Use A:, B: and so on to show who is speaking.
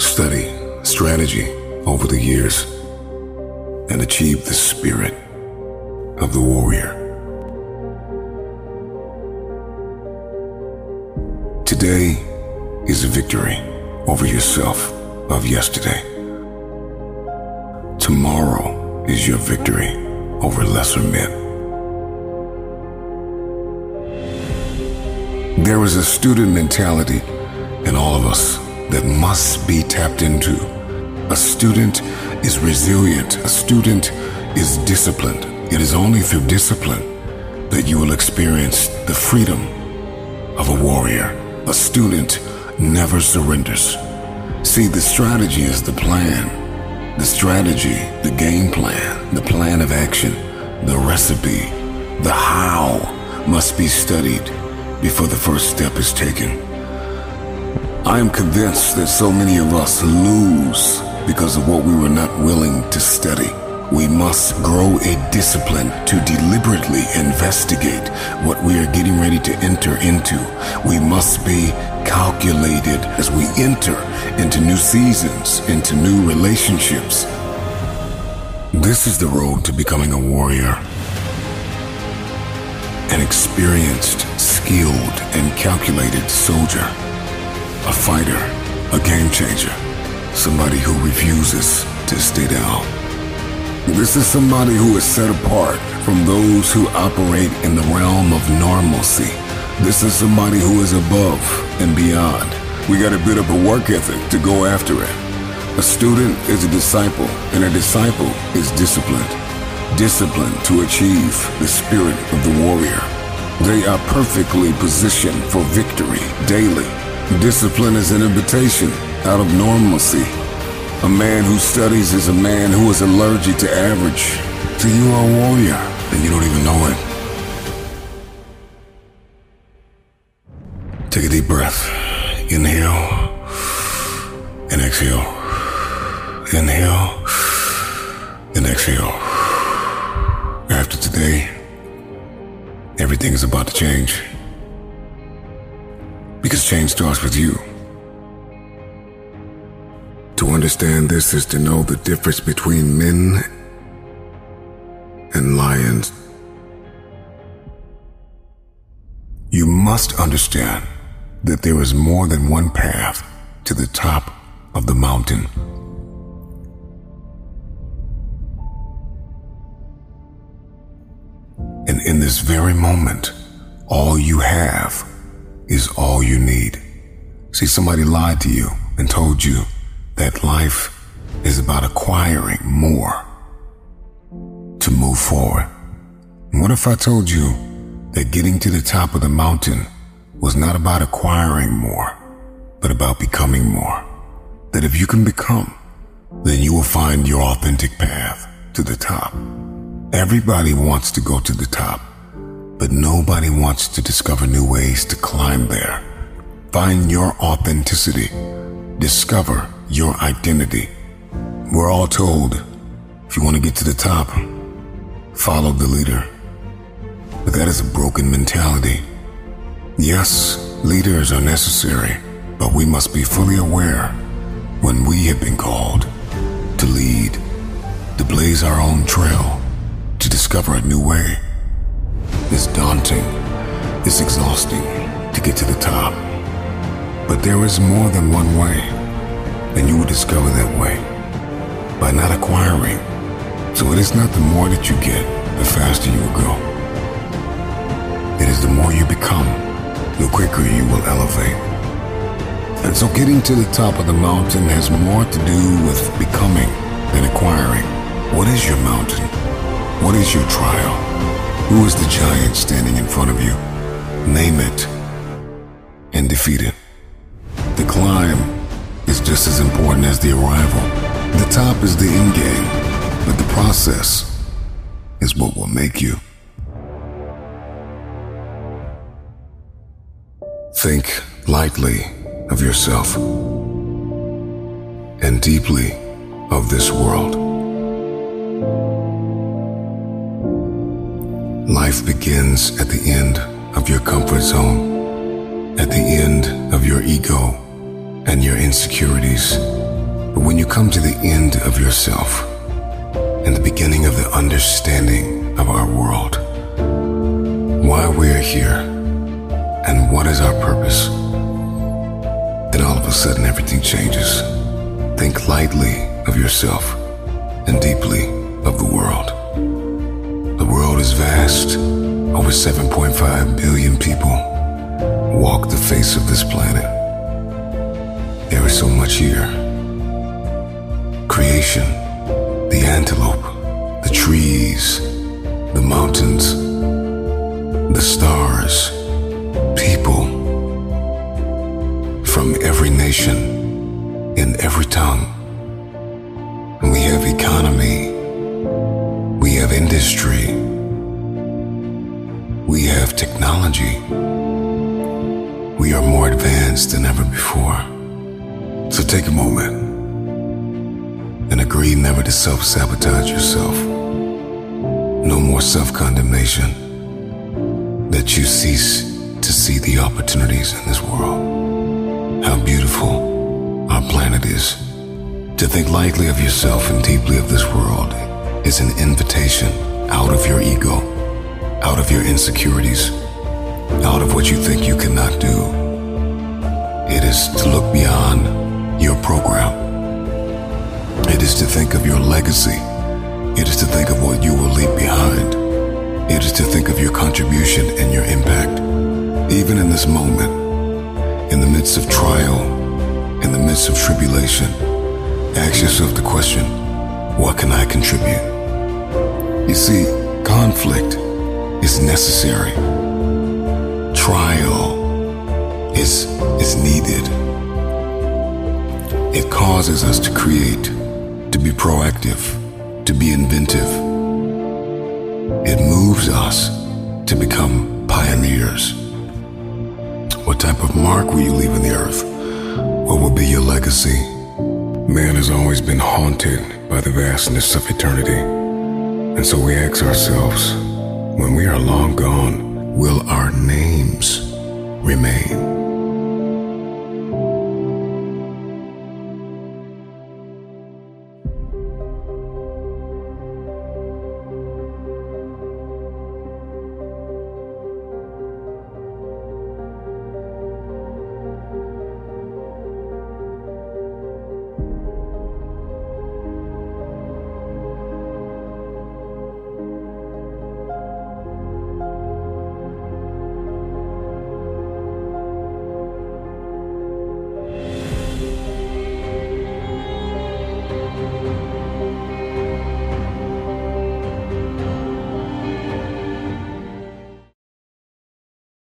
A: study, strategy over the years, and achieve the spirit of the warrior. Today is a victory over yourself of yesterday. Tomorrow is your victory over lesser men. There is a student mentality in all of us that must be tapped into. A student is resilient. A student is disciplined. It is only through discipline that you will experience the freedom of a warrior. A student never surrenders. See, the strategy is the plan. The strategy, the game plan, the plan of action, the recipe, the how must be studied before the first step is taken. I am convinced that so many of us lose because of what we were not willing to study. We must grow a discipline to deliberately investigate what we are getting ready to enter into. We must be calculated as we enter into new seasons, into new relationships. This is the road to becoming a warrior. An experienced, skilled, and calculated soldier. A fighter, a game changer, somebody who refuses to stay down. This is somebody who is set apart from those who operate in the realm of normalcy. This is somebody who is above and beyond. We got a bit of a work ethic to go after it. A student is a disciple, and a disciple is disciplined. Disciplined to achieve the spirit of the warrior. They are perfectly positioned for victory daily. Discipline is an invitation out of normalcy. A man who studies is a man who is allergic to average. So you are a warrior, and you don't even know it. Take a deep breath. Inhale and exhale. Inhale and exhale. After today, everything is about to change. Because change starts with you. To understand this is to know the difference between men and lions. You must understand that there is more than one path to the top of the mountain. And in this very moment, all you have is all you need. See, somebody lied to you and told you that life is about acquiring more to move forward. What if I told you that getting to the top of the mountain was not about acquiring more, but about becoming more? That if you can become, then you will find your authentic path to the top. Everybody wants to go to the top, but nobody wants to discover new ways to climb there. Find your authenticity. Discover your identity. We're all told if you want to get to the top, follow the leader. But that is a broken mentality. Yes, leaders are necessary, but we must be fully aware when we have been called to lead, to blaze our own trail, to discover a new way. It's daunting, it's exhausting to get to the top. But there is more than one way, and you will discover that way by not acquiring. So it is not the more that you get, the faster you will go. It is the more you become, the quicker you will elevate. And so getting to the top of the mountain has more to do with becoming than acquiring. What is your mountain? What is your trial? Who is the giant standing in front of you? Name it and defeat it. The climb is just as important as the arrival. The top is the end game, but the process is what will make you. Think lightly of yourself and deeply of this world. Life begins at the end of your comfort zone, at the end of your ego and your insecurities. But when you come to the end of yourself and the beginning of the understanding of our world, why we're here, and what is our purpose, then all of a sudden everything changes. Think lightly of yourself and deeply of the world. The world is vast. Over 7.5 billion people walk the face of this planet. There is so much here. Creation, the antelope, the trees, the mountains, the stars, people from every nation, in every tongue. And we have economy, have industry, we have technology. We are more advanced than ever before. So take a moment and agree never to self sabotage yourself. No more self condemnation. That you cease to see the opportunities in this world. How beautiful our planet is. To think lightly of yourself and deeply of this world is an invitation out of your ego, out of your insecurities, out of what you think you cannot do. It is to look beyond your program. It is to think of your legacy. It is to think of what you will leave behind. It is to think of your contribution and your impact. Even in this moment, in the midst of trial, in the midst of tribulation, ask yourself the question, what can I contribute? You see, conflict is necessary. Trial is, is needed. It causes us to create, to be proactive, to be inventive. It moves us to become pioneers. What type of mark will you leave in the earth? What will be your legacy? Man has always been haunted by the vastness of eternity. And so we ask ourselves, when we are long gone, will our names remain?